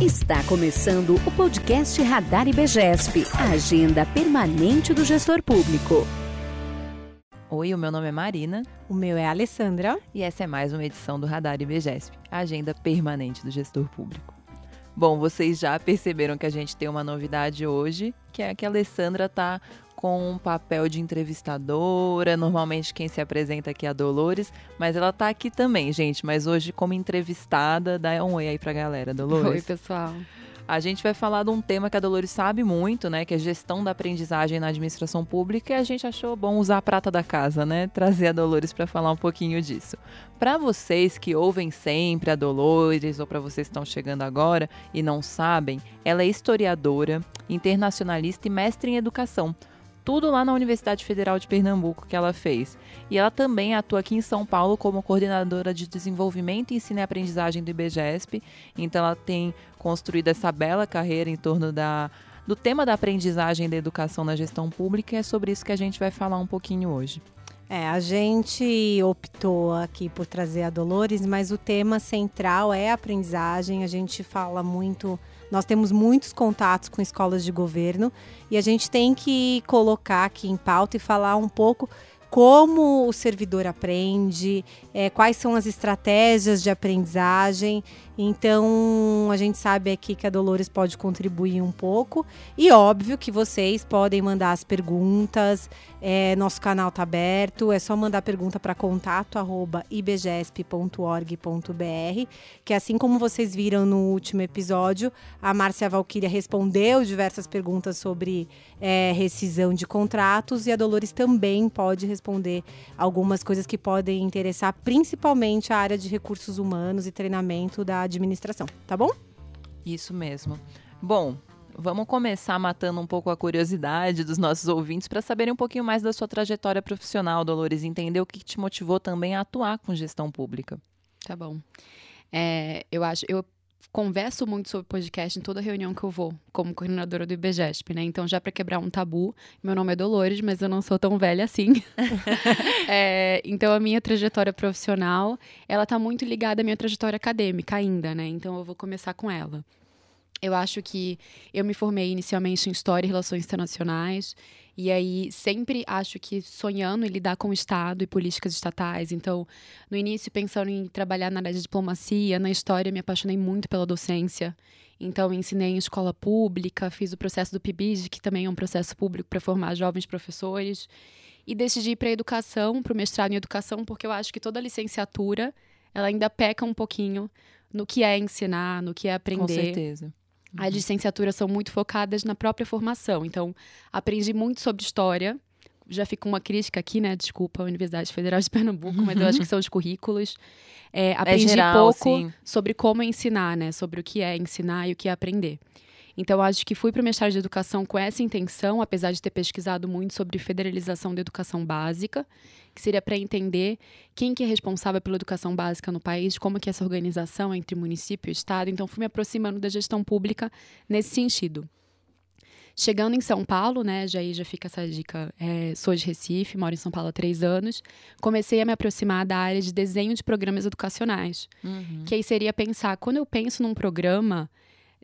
Está começando o podcast Radar IBGESP, a agenda permanente do gestor público. Oi, o meu nome é Marina. O meu é Alessandra. E essa é mais uma edição do Radar IBGESP, a agenda permanente do gestor público. Bom, vocês já perceberam que a gente tem uma novidade hoje, que é que a Alessandra está com um papel de entrevistadora. Normalmente quem se apresenta aqui é a Dolores, mas ela tá aqui também, gente. Mas hoje, como entrevistada, dá um oi aí pra galera, Dolores. Oi, pessoal. A gente vai falar de um tema que a Dolores sabe muito, né? Que é gestão da aprendizagem na administração pública. E a gente achou bom usar a prata da casa, né? Trazer a Dolores para falar um pouquinho disso. Para vocês que ouvem sempre a Dolores, ou para vocês que estão chegando agora e não sabem, ela é historiadora, internacionalista e mestre em educação tudo lá na Universidade Federal de Pernambuco que ela fez. E ela também atua aqui em São Paulo como coordenadora de desenvolvimento, ensino e aprendizagem do IBGESP. Então ela tem construído essa bela carreira em torno da, do tema da aprendizagem da educação na gestão pública e é sobre isso que a gente vai falar um pouquinho hoje. É, a gente optou aqui por trazer a Dolores, mas o tema central é a aprendizagem. A gente fala muito nós temos muitos contatos com escolas de governo e a gente tem que colocar aqui em pauta e falar um pouco como o servidor aprende, é, quais são as estratégias de aprendizagem. Então, a gente sabe aqui que a Dolores pode contribuir um pouco. E óbvio que vocês podem mandar as perguntas. É, nosso canal está aberto. É só mandar pergunta para contato@ibgesp.org.br. Que assim como vocês viram no último episódio, a Márcia Valquíria respondeu diversas perguntas sobre é, rescisão de contratos e a Dolores também pode responder algumas coisas que podem interessar, principalmente a área de recursos humanos e treinamento da administração, tá bom? Isso mesmo. Bom, vamos começar matando um pouco a curiosidade dos nossos ouvintes para saberem um pouquinho mais da sua trajetória profissional, Dolores, entender o que te motivou também a atuar com gestão pública. Tá bom. É, eu acho, eu converso muito sobre podcast em toda reunião que eu vou, como coordenadora do IBGESP, né? Então, já para quebrar um tabu, meu nome é Dolores, mas eu não sou tão velha assim. é, então, a minha trajetória profissional, ela tá muito ligada à minha trajetória acadêmica ainda, né? Então, eu vou começar com ela. Eu acho que eu me formei inicialmente em História e Relações Internacionais. E aí, sempre acho que sonhando em lidar com o Estado e políticas estatais. Então, no início, pensando em trabalhar na área de diplomacia, na história, me apaixonei muito pela docência. Então, ensinei em escola pública, fiz o processo do PIBID, que também é um processo público para formar jovens professores. E decidi ir para a educação, para o mestrado em educação, porque eu acho que toda licenciatura ela ainda peca um pouquinho no que é ensinar, no que é aprender. Com certeza. As uhum. licenciaturas são muito focadas na própria formação. Então, aprendi muito sobre história. Já fica uma crítica aqui, né? Desculpa, Universidade Federal de Pernambuco, mas eu acho que são os currículos. É, aprendi é geral, pouco sim. sobre como ensinar, né? Sobre o que é ensinar e o que é aprender. Então, acho que fui para o mestrado de educação com essa intenção, apesar de ter pesquisado muito sobre federalização da educação básica, que seria para entender quem que é responsável pela educação básica no país, como que é essa organização entre município e estado. Então, fui me aproximando da gestão pública nesse sentido. Chegando em São Paulo, né, já aí já fica essa dica, é, sou de Recife, moro em São Paulo há três anos, comecei a me aproximar da área de desenho de programas educacionais. Uhum. Que aí seria pensar, quando eu penso num programa,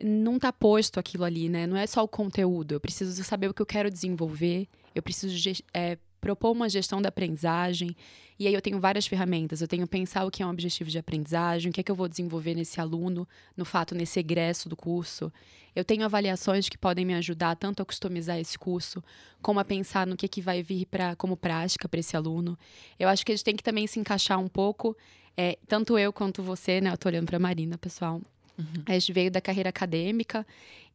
não está posto aquilo ali, né? Não é só o conteúdo. Eu preciso saber o que eu quero desenvolver. Eu preciso é, propor uma gestão da aprendizagem. E aí eu tenho várias ferramentas. Eu tenho pensar o que é um objetivo de aprendizagem, o que é que eu vou desenvolver nesse aluno, no fato, nesse egresso do curso. Eu tenho avaliações que podem me ajudar tanto a customizar esse curso, como a pensar no que, é que vai vir pra, como prática para esse aluno. Eu acho que a gente tem que também se encaixar um pouco, é, tanto eu quanto você, né? Eu tô olhando para Marina, pessoal. Uhum. A gente veio da carreira acadêmica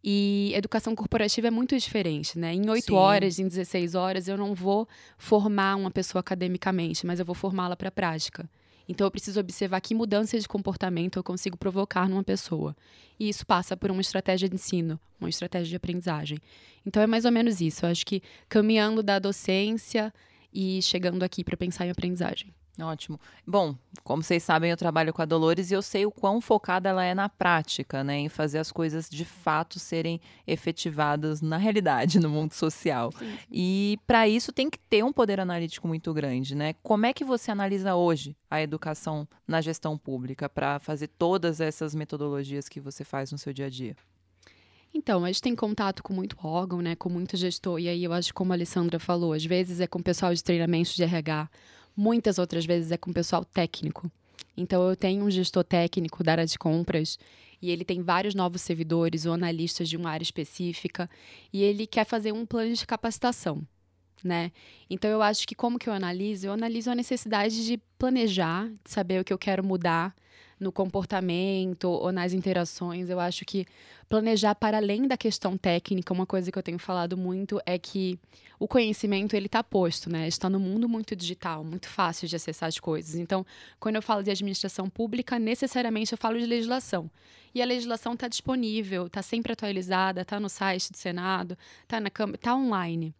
e educação corporativa é muito diferente, né? Em oito horas, em 16 horas, eu não vou formar uma pessoa academicamente, mas eu vou formá-la para a prática. Então, eu preciso observar que mudança de comportamento eu consigo provocar numa pessoa. E isso passa por uma estratégia de ensino, uma estratégia de aprendizagem. Então, é mais ou menos isso. Eu acho que caminhando da docência e chegando aqui para pensar em aprendizagem. Ótimo. Bom, como vocês sabem, eu trabalho com a Dolores e eu sei o quão focada ela é na prática, né? Em fazer as coisas de fato serem efetivadas na realidade, no mundo social. Sim. E para isso tem que ter um poder analítico muito grande, né? Como é que você analisa hoje a educação na gestão pública para fazer todas essas metodologias que você faz no seu dia a dia? Então, a gente tem contato com muito órgão, né, com muito gestor, e aí eu acho, como a Alessandra falou, às vezes é com o pessoal de treinamento de RH, Muitas outras vezes é com pessoal técnico. Então, eu tenho um gestor técnico da área de compras e ele tem vários novos servidores ou analistas de uma área específica e ele quer fazer um plano de capacitação, né? Então, eu acho que como que eu analiso? Eu analiso a necessidade de planejar, de saber o que eu quero mudar no comportamento ou nas interações. Eu acho que planejar para além da questão técnica, uma coisa que eu tenho falado muito é que o conhecimento ele está posto, né? Está no mundo muito digital, muito fácil de acessar as coisas. Então, quando eu falo de administração pública, necessariamente eu falo de legislação. E a legislação está disponível, está sempre atualizada, está no site do Senado, está na Câmara, está online.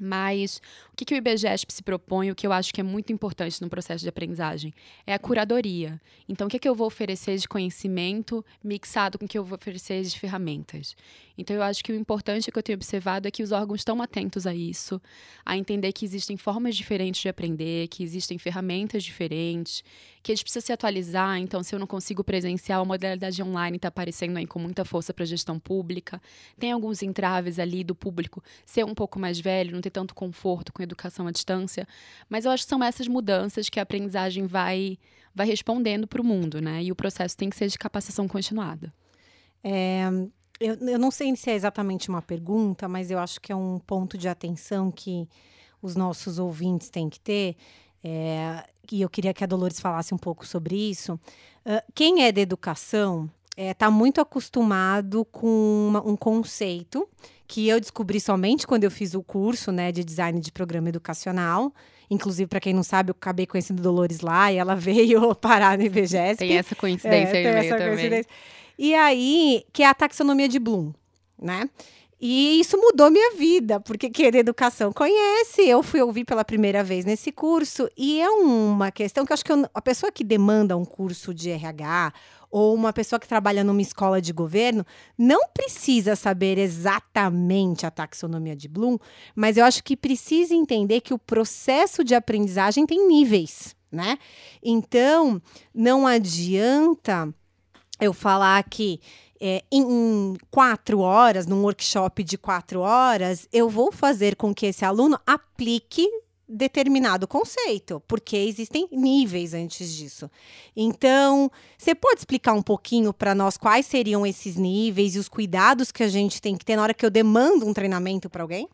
Mas o que, que o IBGESP se propõe, o que eu acho que é muito importante no processo de aprendizagem, é a curadoria. Então, o que, que eu vou oferecer de conhecimento mixado com o que eu vou oferecer de ferramentas? Então, eu acho que o importante que eu tenho observado é que os órgãos estão atentos a isso, a entender que existem formas diferentes de aprender, que existem ferramentas diferentes, que eles precisam se atualizar. Então, se eu não consigo presenciar, a modalidade online está aparecendo aí com muita força para a gestão pública. Tem alguns entraves ali do público ser um pouco mais velho, não ter tanto conforto com educação à distância. Mas eu acho que são essas mudanças que a aprendizagem vai, vai respondendo para o mundo, né? E o processo tem que ser de capacitação continuada. É, eu, eu não sei se é exatamente uma pergunta, mas eu acho que é um ponto de atenção que os nossos ouvintes têm que ter. É, e eu queria que a Dolores falasse um pouco sobre isso. Uh, quem é da educação está é, tá muito acostumado com uma, um conceito que eu descobri somente quando eu fiz o curso né, de design de programa educacional. Inclusive, para quem não sabe, eu acabei conhecendo Dolores lá e ela veio parar no IBGESP. Tem essa coincidência é, aí também. E aí, que é a taxonomia de Bloom, né? E isso mudou minha vida, porque quem educação conhece, eu fui ouvir pela primeira vez nesse curso, e é uma questão que eu acho que eu, a pessoa que demanda um curso de RH ou uma pessoa que trabalha numa escola de governo não precisa saber exatamente a taxonomia de Bloom, mas eu acho que precisa entender que o processo de aprendizagem tem níveis, né? Então, não adianta eu falar que é, em quatro horas, num workshop de quatro horas, eu vou fazer com que esse aluno aplique determinado conceito, porque existem níveis antes disso. Então, você pode explicar um pouquinho para nós quais seriam esses níveis e os cuidados que a gente tem que ter na hora que eu demando um treinamento para alguém?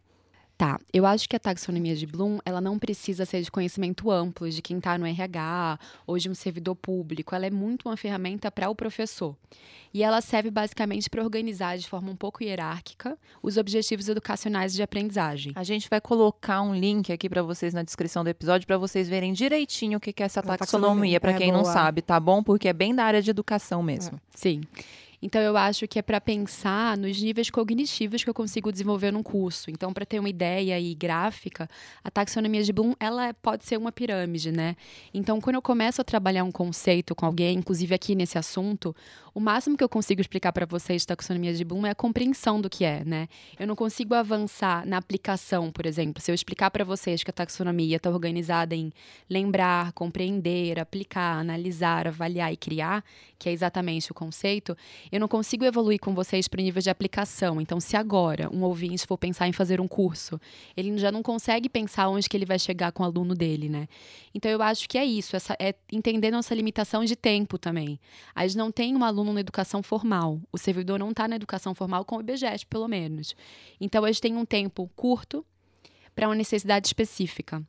Tá, eu acho que a taxonomia de Bloom, ela não precisa ser de conhecimento amplo de quem está no RH ou de um servidor público. Ela é muito uma ferramenta para o professor. E ela serve basicamente para organizar de forma um pouco hierárquica os objetivos educacionais de aprendizagem. A gente vai colocar um link aqui para vocês na descrição do episódio para vocês verem direitinho o que é essa taxonomia, taxonomia para é quem boa. não sabe, tá bom? Porque é bem da área de educação mesmo. É. Sim. Então, eu acho que é para pensar nos níveis cognitivos que eu consigo desenvolver num curso. Então, para ter uma ideia aí gráfica, a taxonomia de Bloom, ela pode ser uma pirâmide, né? Então, quando eu começo a trabalhar um conceito com alguém, inclusive aqui nesse assunto, o máximo que eu consigo explicar para vocês de taxonomia de Bloom é a compreensão do que é, né? Eu não consigo avançar na aplicação, por exemplo. Se eu explicar para vocês que a taxonomia está organizada em lembrar, compreender, aplicar, analisar, avaliar e criar, que é exatamente o conceito, eu não consigo evoluir com vocês para o nível de aplicação. Então, se agora um ouvinte for pensar em fazer um curso, ele já não consegue pensar onde que ele vai chegar com o aluno dele, né? Então, eu acho que é isso, essa, é entender nossa limitação de tempo também. A gente não tem um aluno na educação formal. O servidor não está na educação formal com o IBGESP, pelo menos. Então, eles têm um tempo curto para uma necessidade específica.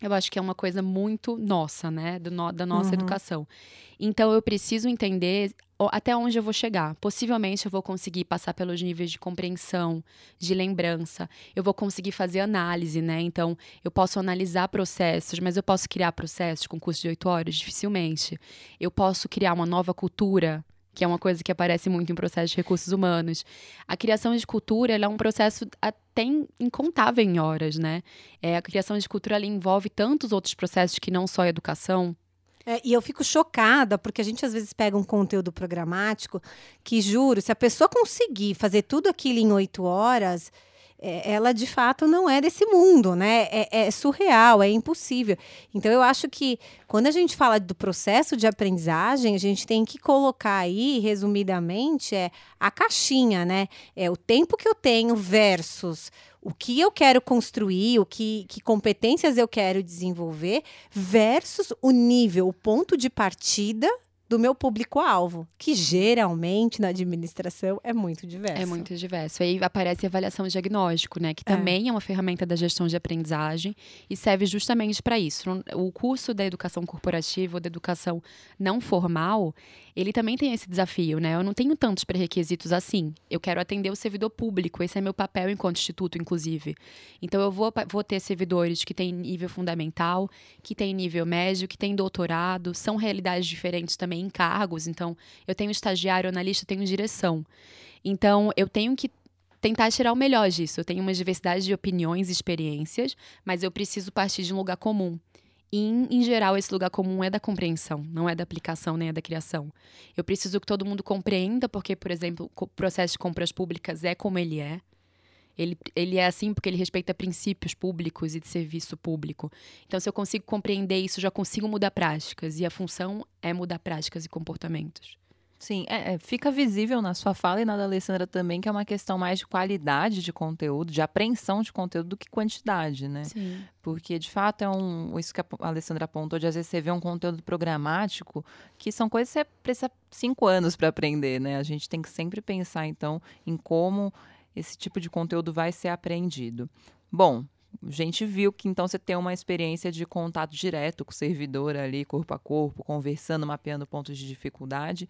Eu acho que é uma coisa muito nossa, né? No, da nossa uhum. educação. Então, eu preciso entender até onde eu vou chegar. Possivelmente, eu vou conseguir passar pelos níveis de compreensão, de lembrança. Eu vou conseguir fazer análise, né? Então, eu posso analisar processos, mas eu posso criar processos com curso de oito horas? Dificilmente. Eu posso criar uma nova cultura que é uma coisa que aparece muito em processos de recursos humanos. A criação de cultura é um processo até incontável em horas, né? É, a criação de cultura envolve tantos outros processos que não só a educação. É, e eu fico chocada, porque a gente às vezes pega um conteúdo programático que, juro, se a pessoa conseguir fazer tudo aquilo em oito horas, ela de fato não é desse mundo, né? É, é, surreal, é impossível. Então eu acho que quando a gente fala do processo de aprendizagem, a gente tem que colocar aí, resumidamente, é a caixinha, né? É o tempo que eu tenho versus o que eu quero construir, o que, que competências eu quero desenvolver, versus o nível, o ponto de partida do meu público-alvo, que geralmente na administração é muito diverso. É muito diverso. Aí aparece a avaliação diagnóstico, né, que é. também é. é uma ferramenta da gestão de aprendizagem e serve justamente para isso. O curso da educação corporativa ou da educação não formal, ele também tem esse desafio, né? Eu não tenho tantos pré-requisitos assim. Eu quero atender o servidor público, esse é meu papel enquanto instituto, inclusive. Então eu vou, vou ter servidores que têm nível fundamental, que têm nível médio, que têm doutorado, são realidades diferentes também em cargos. Então, eu tenho estagiário, analista, tenho direção. Então, eu tenho que tentar tirar o melhor disso. Eu tenho uma diversidade de opiniões e experiências, mas eu preciso partir de um lugar comum. E, em, geral, esse lugar comum é da compreensão, não é da aplicação nem é da criação. Eu preciso que todo mundo compreenda, porque, por exemplo, o processo de compras públicas é como ele é. Ele, ele é assim porque ele respeita princípios públicos e de serviço público. Então, se eu consigo compreender isso, já consigo mudar práticas. E a função é mudar práticas e comportamentos. Sim, é, é, fica visível na sua fala e na da Alessandra também que é uma questão mais de qualidade de conteúdo, de apreensão de conteúdo do que quantidade, né? Sim. Porque, de fato, é um. Isso que a Alessandra apontou, de às vezes você vê um conteúdo programático, que são coisas que você precisa cinco anos para aprender, né? A gente tem que sempre pensar, então, em como esse tipo de conteúdo vai ser apreendido. Bom, a gente viu que então você tem uma experiência de contato direto com o servidor ali, corpo a corpo, conversando, mapeando pontos de dificuldade.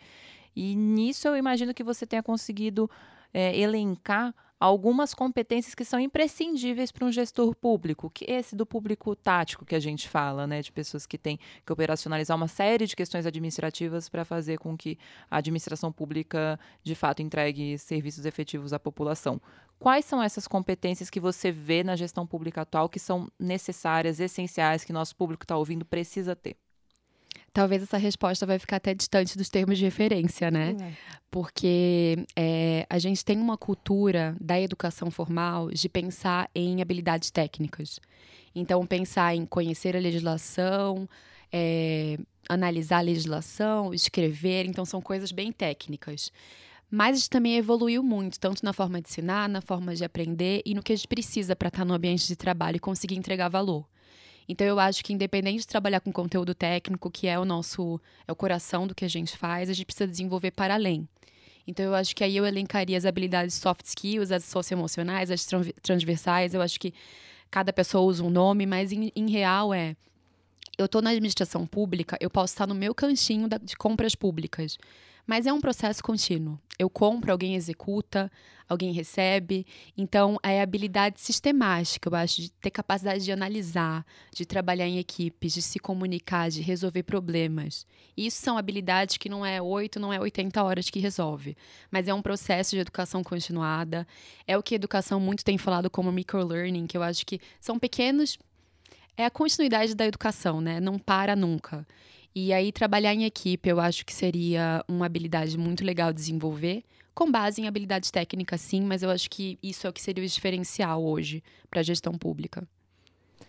E nisso eu imagino que você tenha conseguido é, elencar algumas competências que são imprescindíveis para um gestor público, que esse do público tático que a gente fala, né, de pessoas que têm que operacionalizar uma série de questões administrativas para fazer com que a administração pública de fato entregue serviços efetivos à população. Quais são essas competências que você vê na gestão pública atual que são necessárias, essenciais, que nosso público está ouvindo precisa ter? Talvez essa resposta vai ficar até distante dos termos de referência, né? É. Porque é, a gente tem uma cultura da educação formal de pensar em habilidades técnicas. Então, pensar em conhecer a legislação, é, analisar a legislação, escrever. Então, são coisas bem técnicas. Mas a gente também evoluiu muito, tanto na forma de ensinar, na forma de aprender e no que a gente precisa para estar no ambiente de trabalho e conseguir entregar valor. Então eu acho que independente de trabalhar com conteúdo técnico, que é o nosso é o coração do que a gente faz, a gente precisa desenvolver para além. Então eu acho que aí eu elencaria as habilidades soft skills, as socioemocionais, as transversais. Eu acho que cada pessoa usa um nome, mas em, em real é eu estou na administração pública, eu posso estar no meu cantinho de compras públicas. Mas é um processo contínuo. Eu compro, alguém executa, alguém recebe. Então, é habilidade sistemática, eu acho, de ter capacidade de analisar, de trabalhar em equipes, de se comunicar, de resolver problemas. E isso são habilidades que não é 8, não é 80 horas que resolve. Mas é um processo de educação continuada. É o que a educação muito tem falado como microlearning, que eu acho que são pequenos. É a continuidade da educação, né? Não para nunca. E aí, trabalhar em equipe, eu acho que seria uma habilidade muito legal desenvolver, com base em habilidades técnicas, sim, mas eu acho que isso é o que seria o diferencial hoje para a gestão pública.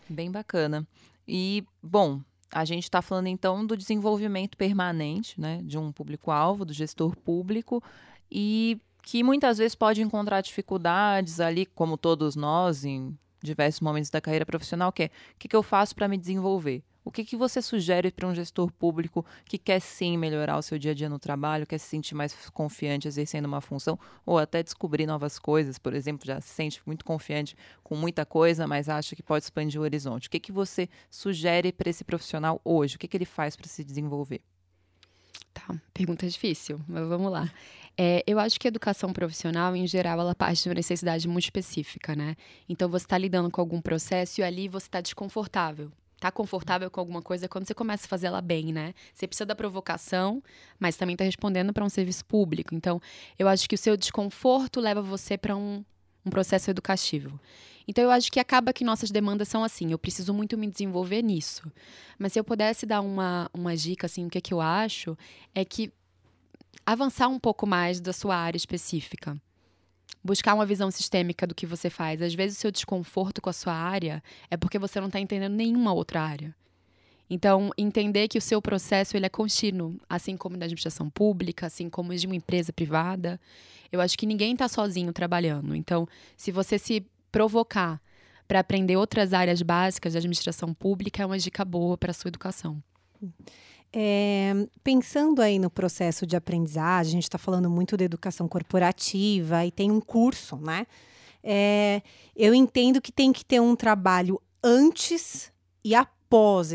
Bem bacana. E, bom, a gente está falando então do desenvolvimento permanente né, de um público-alvo, do gestor público, e que muitas vezes pode encontrar dificuldades ali, como todos nós, em diversos momentos da carreira profissional, que é o que, que eu faço para me desenvolver? O que, que você sugere para um gestor público que quer sim melhorar o seu dia a dia no trabalho, quer se sentir mais confiante exercendo uma função, ou até descobrir novas coisas, por exemplo, já se sente muito confiante com muita coisa, mas acha que pode expandir o horizonte? O que, que você sugere para esse profissional hoje? O que, que ele faz para se desenvolver? Tá, pergunta difícil, mas vamos lá. É, eu acho que a educação profissional, em geral, ela parte de uma necessidade muito específica, né? Então, você está lidando com algum processo e ali você está desconfortável tá confortável com alguma coisa é quando você começa a fazer ela bem, né? Você precisa da provocação, mas também está respondendo para um serviço público. Então, eu acho que o seu desconforto leva você para um, um processo educativo. Então, eu acho que acaba que nossas demandas são assim. Eu preciso muito me desenvolver nisso. Mas se eu pudesse dar uma, uma dica, assim, o que, é que eu acho, é que avançar um pouco mais da sua área específica buscar uma visão sistêmica do que você faz. Às vezes, o seu desconforto com a sua área é porque você não está entendendo nenhuma outra área. Então, entender que o seu processo ele é contínuo, assim como da administração pública, assim como de uma empresa privada. Eu acho que ninguém está sozinho trabalhando. Então, se você se provocar para aprender outras áreas básicas da administração pública, é uma dica boa para a sua educação. É, pensando aí no processo de aprendizagem, a gente está falando muito da educação corporativa e tem um curso, né? É, eu entendo que tem que ter um trabalho antes e após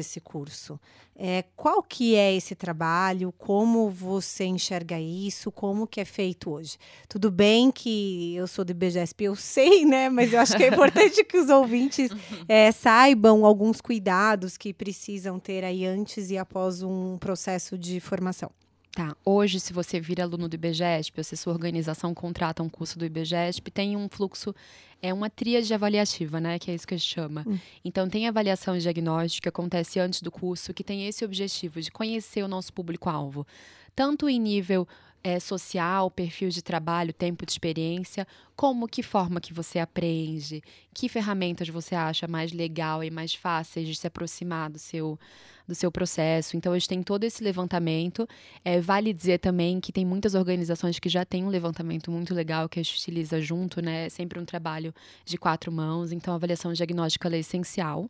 esse curso. É, qual que é esse trabalho? Como você enxerga isso? Como que é feito hoje? Tudo bem que eu sou do IBGESP, eu sei, né? Mas eu acho que é importante que os ouvintes é, saibam alguns cuidados que precisam ter aí antes e após um processo de formação. Tá. Hoje, se você vira aluno do IBGESP, ou se sua organização contrata um curso do IBGESP, tem um fluxo, é uma tríade avaliativa, né? Que é isso que a gente chama. Hum. Então, tem avaliação diagnóstica que acontece antes do curso, que tem esse objetivo de conhecer o nosso público-alvo. Tanto em nível é, social, perfil de trabalho, tempo de experiência, como que forma que você aprende, que ferramentas você acha mais legal e mais fáceis de se aproximar do seu do seu processo. Então, gente tem todo esse levantamento. É, vale dizer também que tem muitas organizações que já têm um levantamento muito legal que a gente utiliza junto, né? É sempre um trabalho de quatro mãos. Então, a avaliação diagnóstica é essencial.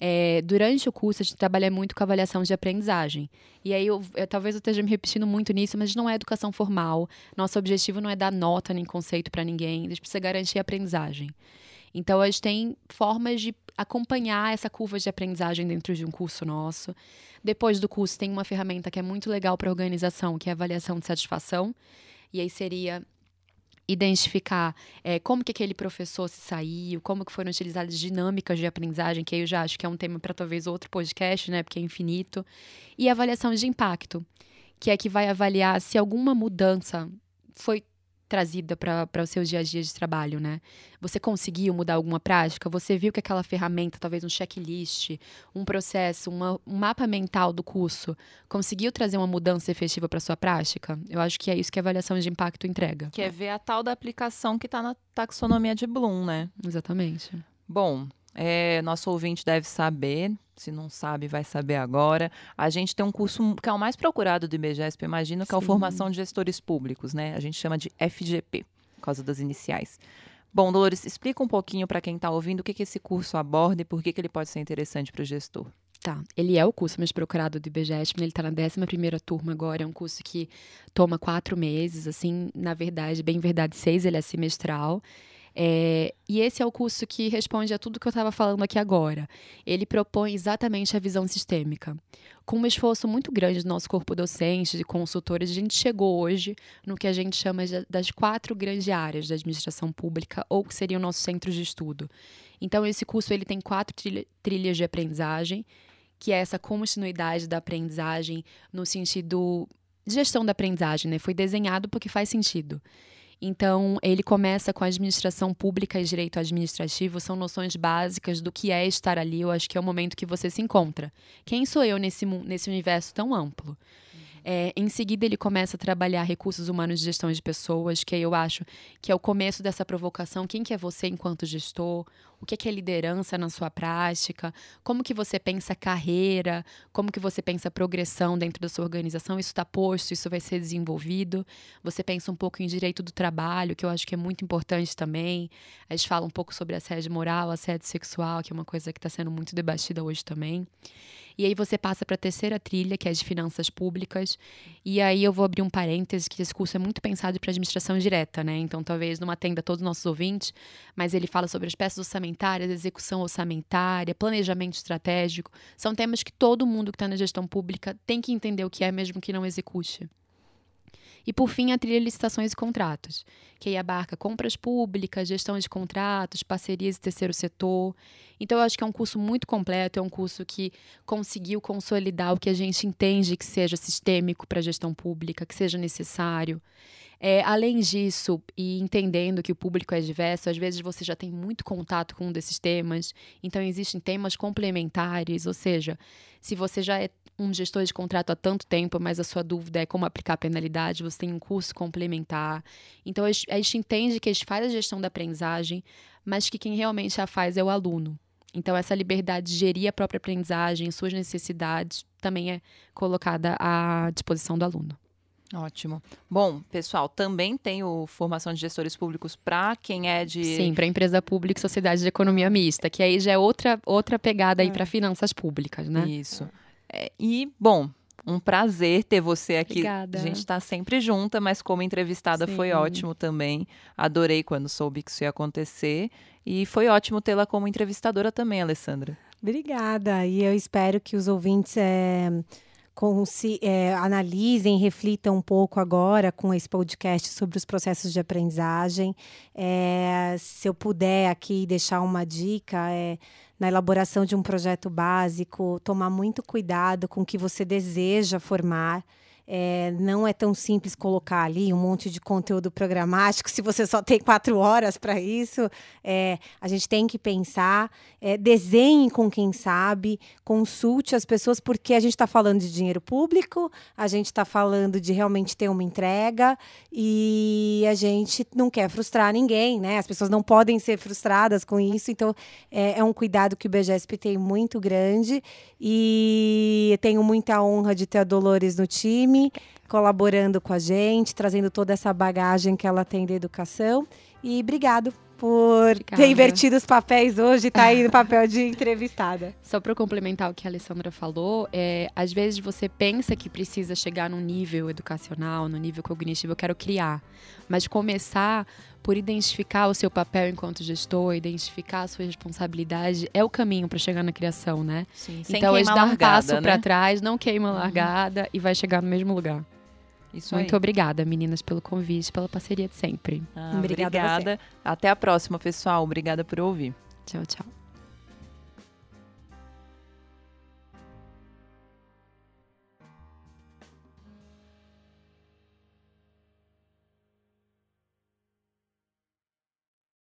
É, durante o curso, a gente trabalha muito com avaliação de aprendizagem. E aí, eu, eu, talvez eu esteja me repetindo muito nisso, mas não é educação formal. Nosso objetivo não é dar nota nem conceito para ninguém. A gente precisa garantir a aprendizagem. Então, a gente tem formas de acompanhar essa curva de aprendizagem dentro de um curso nosso. Depois do curso, tem uma ferramenta que é muito legal para organização, que é a avaliação de satisfação. E aí seria identificar é, como que aquele professor se saiu, como que foram utilizadas dinâmicas de aprendizagem, que eu já acho que é um tema para talvez outro podcast, né, porque é infinito, e avaliação de impacto, que é que vai avaliar se alguma mudança foi trazida para o seu dia a dia de trabalho, né? Você conseguiu mudar alguma prática? Você viu que aquela ferramenta, talvez um checklist, um processo, uma, um mapa mental do curso, conseguiu trazer uma mudança efetiva para sua prática? Eu acho que é isso que a avaliação de impacto entrega. Que é ver a tal da aplicação que está na taxonomia de Bloom, né? Exatamente. Bom, é, nosso ouvinte deve saber, se não sabe, vai saber agora. A gente tem um curso que é o mais procurado do IBGESP, imagino, que Sim. é a Formação de Gestores Públicos, né? A gente chama de FGP, por causa das iniciais. Bom, Dolores, explica um pouquinho para quem está ouvindo o que, que esse curso aborda e por que, que ele pode ser interessante para o gestor. Tá, ele é o curso mais procurado do IBGESP, ele está na 11 turma agora, é um curso que toma quatro meses, assim, na verdade, bem verdade, seis, ele é semestral. É, e esse é o curso que responde a tudo que eu estava falando aqui agora. Ele propõe exatamente a visão sistêmica. Com um esforço muito grande do nosso corpo docente, de consultores, a gente chegou hoje no que a gente chama de, das quatro grandes áreas da administração pública, ou que seriam nossos centros de estudo. Então, esse curso ele tem quatro trilha, trilhas de aprendizagem, que é essa continuidade da aprendizagem no sentido de gestão da aprendizagem, né? Foi desenhado porque faz sentido. Então, ele começa com a administração pública e direito administrativo, são noções básicas do que é estar ali. Eu acho que é o momento que você se encontra. Quem sou eu nesse, nesse universo tão amplo? É, em seguida, ele começa a trabalhar recursos humanos de gestão de pessoas, que eu acho que é o começo dessa provocação. Quem que é você enquanto gestor? O que é, que é liderança na sua prática? Como que você pensa carreira? Como que você pensa progressão dentro da sua organização? Isso está posto, isso vai ser desenvolvido. Você pensa um pouco em direito do trabalho, que eu acho que é muito importante também. A gente fala um pouco sobre assédio moral, assédio sexual, que é uma coisa que está sendo muito debatida hoje também. E aí você passa para a terceira trilha, que é de finanças públicas. E aí eu vou abrir um parêntese, que esse curso é muito pensado para administração direta, né? Então talvez não atenda todos os nossos ouvintes, mas ele fala sobre as peças orçamentárias, execução orçamentária, planejamento estratégico. São temas que todo mundo que está na gestão pública tem que entender o que é, mesmo que não execute. E por fim, a trilha licitações e contratos, que aí abarca compras públicas, gestão de contratos, parcerias e terceiro setor. Então, eu acho que é um curso muito completo, é um curso que conseguiu consolidar o que a gente entende que seja sistêmico para a gestão pública, que seja necessário. É, além disso, e entendendo que o público é diverso, às vezes você já tem muito contato com um desses temas, então existem temas complementares, ou seja, se você já é um gestor de contrato há tanto tempo, mas a sua dúvida é como aplicar a penalidade, você tem um curso complementar. Então, a gente entende que a gente faz a gestão da aprendizagem, mas que quem realmente a faz é o aluno. Então, essa liberdade de gerir a própria aprendizagem, suas necessidades, também é colocada à disposição do aluno. Ótimo. Bom, pessoal, também tem o formação de gestores públicos para quem é de. Sim, para empresa pública e sociedade de economia mista, que aí já é outra, outra pegada aí para finanças públicas, né? Isso. É, e, bom, um prazer ter você aqui. Obrigada. A gente está sempre junta, mas como entrevistada Sim. foi ótimo também. Adorei quando soube que isso ia acontecer. E foi ótimo tê-la como entrevistadora também, Alessandra. Obrigada. E eu espero que os ouvintes é, consi- é, analisem, reflitam um pouco agora com esse podcast sobre os processos de aprendizagem. É, se eu puder aqui deixar uma dica, é na elaboração de um projeto básico, tomar muito cuidado com o que você deseja formar. É, não é tão simples colocar ali um monte de conteúdo programático se você só tem quatro horas para isso. É, a gente tem que pensar, é, desenhe com quem sabe, consulte as pessoas, porque a gente está falando de dinheiro público, a gente está falando de realmente ter uma entrega e a gente não quer frustrar ninguém, né? As pessoas não podem ser frustradas com isso, então é, é um cuidado que o BGSP tem muito grande e tenho muita honra de ter a Dolores no time colaborando com a gente, trazendo toda essa bagagem que ela tem da educação. E obrigado por Obrigada. ter invertido os papéis hoje e tá aí no papel de entrevistada. Só para complementar o que a Alessandra falou, é, às vezes você pensa que precisa chegar num nível educacional, no nível cognitivo, eu quero criar. Mas começar por identificar o seu papel enquanto gestor, identificar a sua responsabilidade, é o caminho para chegar na criação, né? Sim, então, eles dão um passo né? para trás, não queima a largada e vai chegar no mesmo lugar. Isso Muito aí. obrigada, meninas, pelo convite, pela parceria de sempre. Ah, Obrigada obrigada. Até a próxima, pessoal. Obrigada por ouvir. Tchau, tchau.